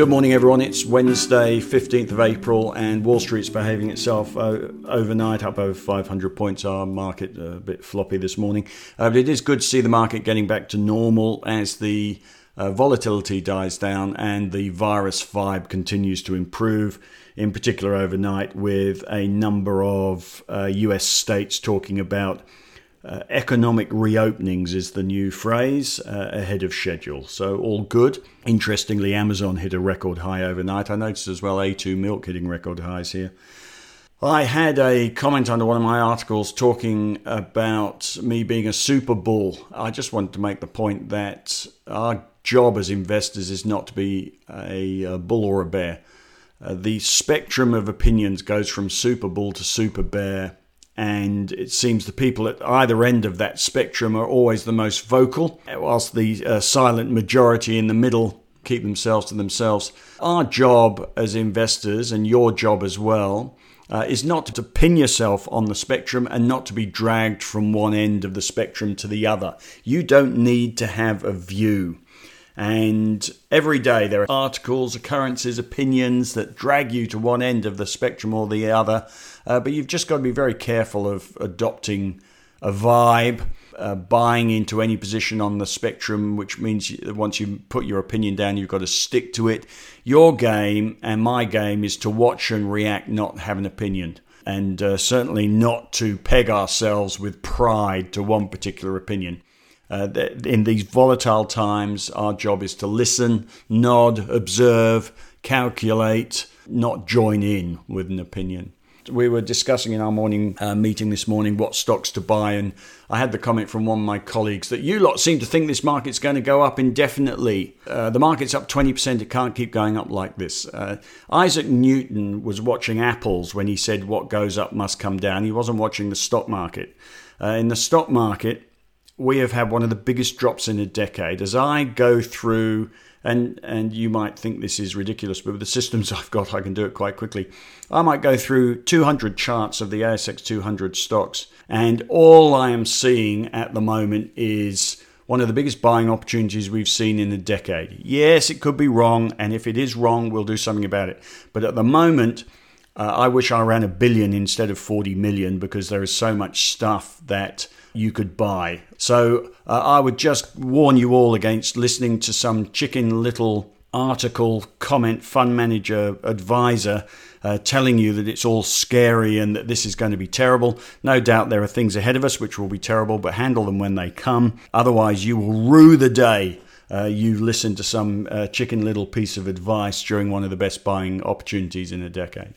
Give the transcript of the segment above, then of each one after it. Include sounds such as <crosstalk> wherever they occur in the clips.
Good morning, everyone. It's Wednesday, 15th of April, and Wall Street's behaving itself uh, overnight, up over 500 points. Our market uh, a bit floppy this morning, uh, but it is good to see the market getting back to normal as the uh, volatility dies down and the virus vibe continues to improve. In particular, overnight, with a number of US uh, states talking about uh, economic reopenings is the new phrase uh, ahead of schedule. So, all good. Interestingly, Amazon hit a record high overnight. I noticed as well A2 Milk hitting record highs here. I had a comment under one of my articles talking about me being a super bull. I just wanted to make the point that our job as investors is not to be a, a bull or a bear. Uh, the spectrum of opinions goes from super bull to super bear and it seems the people at either end of that spectrum are always the most vocal, whilst the uh, silent majority in the middle keep themselves to themselves. Our job as investors, and your job as well, uh, is not to pin yourself on the spectrum and not to be dragged from one end of the spectrum to the other. You don't need to have a view. And every day there are articles, occurrences, opinions that drag you to one end of the spectrum or the other. Uh, but you've just got to be very careful of adopting a vibe, uh, buying into any position on the spectrum, which means once you put your opinion down, you've got to stick to it. Your game and my game is to watch and react, not have an opinion. And uh, certainly not to peg ourselves with pride to one particular opinion. Uh, in these volatile times, our job is to listen, nod, observe, calculate, not join in with an opinion. We were discussing in our morning uh, meeting this morning what stocks to buy, and I had the comment from one of my colleagues that you lot seem to think this market's going to go up indefinitely. Uh, the market's up 20%, it can't keep going up like this. Uh, Isaac Newton was watching apples when he said what goes up must come down. He wasn't watching the stock market. Uh, in the stock market, we have had one of the biggest drops in a decade. As I go through, and and you might think this is ridiculous, but with the systems <laughs> I've got, I can do it quite quickly. I might go through 200 charts of the ASX 200 stocks, and all I am seeing at the moment is one of the biggest buying opportunities we've seen in a decade. Yes, it could be wrong, and if it is wrong, we'll do something about it. But at the moment, uh, I wish I ran a billion instead of 40 million because there is so much stuff that you could buy. So uh, I would just warn you all against listening to some chicken little article, comment, fund manager, advisor uh, telling you that it's all scary and that this is going to be terrible. No doubt there are things ahead of us which will be terrible, but handle them when they come. Otherwise, you will rue the day. Uh, you listen to some uh, chicken little piece of advice during one of the best buying opportunities in a decade.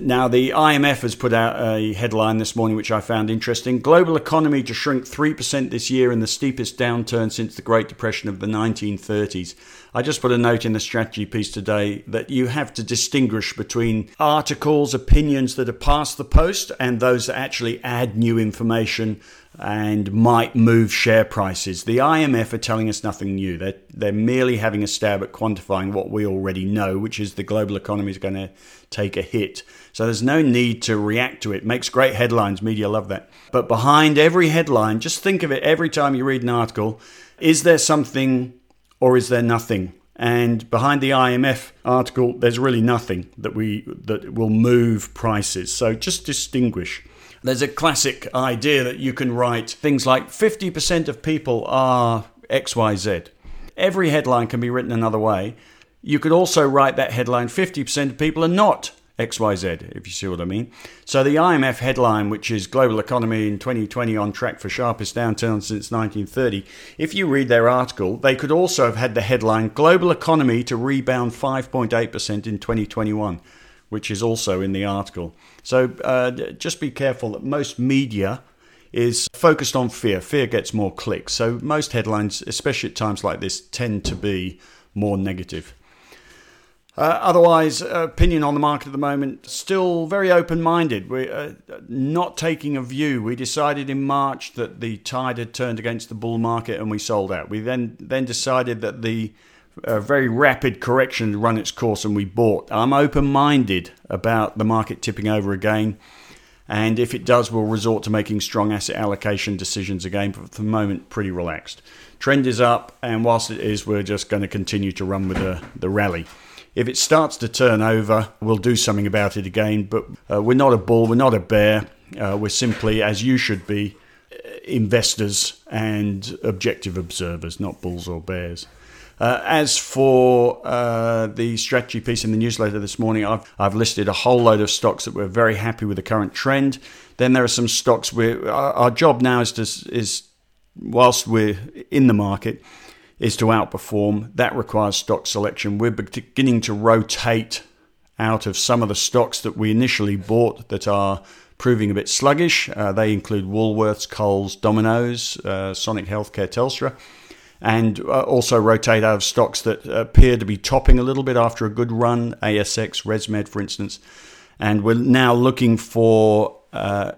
Now, the IMF has put out a headline this morning which I found interesting. Global economy to shrink 3% this year in the steepest downturn since the Great Depression of the 1930s. I just put a note in the strategy piece today that you have to distinguish between articles, opinions that are past the post, and those that actually add new information and might move share prices. The IMF are telling us nothing new. They're, they're merely having a stab at quantifying what we already know, which is the global economy is going to take a hit. So there's no need to react to it. Makes great headlines. Media love that. But behind every headline, just think of it every time you read an article is there something or is there nothing? And behind the IMF article, there's really nothing that we that will move prices. So just distinguish. There's a classic idea that you can write things like 50% of people are XYZ. Every headline can be written another way. You could also write that headline 50% of people are not XYZ, if you see what I mean. So the IMF headline, which is Global Economy in 2020 on track for sharpest downturn since 1930, if you read their article, they could also have had the headline Global Economy to rebound 5.8% in 2021 which is also in the article. So uh, just be careful that most media is focused on fear. Fear gets more clicks. So most headlines, especially at times like this, tend to be more negative. Uh, otherwise, opinion on the market at the moment still very open-minded. We're uh, not taking a view. We decided in March that the tide had turned against the bull market, and we sold out. We then then decided that the a very rapid correction run its course and we bought. I'm open minded about the market tipping over again. And if it does, we'll resort to making strong asset allocation decisions again. But for the moment, pretty relaxed. Trend is up, and whilst it is, we're just going to continue to run with the, the rally. If it starts to turn over, we'll do something about it again. But uh, we're not a bull, we're not a bear. Uh, we're simply, as you should be, investors and objective observers, not bulls or bears. Uh, as for uh, the strategy piece in the newsletter this morning, I've, I've, listed a whole load of stocks that we're very happy with the current trend. Then there are some stocks where our, our job now is to, is whilst we're in the market, is to outperform. That requires stock selection. We're beginning to rotate out of some of the stocks that we initially bought that are proving a bit sluggish. Uh, they include Woolworths, Coles, Domino's, uh, Sonic Healthcare, Telstra and uh, also rotate out of stocks that appear to be topping a little bit after a good run, ASX, ResMed, for instance. And we're now looking for uh,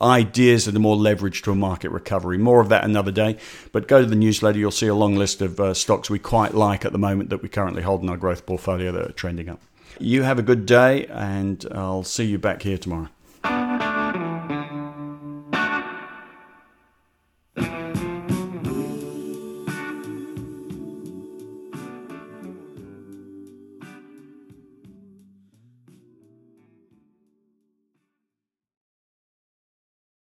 ideas that are more leveraged to a market recovery. More of that another day. But go to the newsletter, you'll see a long list of uh, stocks we quite like at the moment that we currently hold in our growth portfolio that are trending up. You have a good day, and I'll see you back here tomorrow.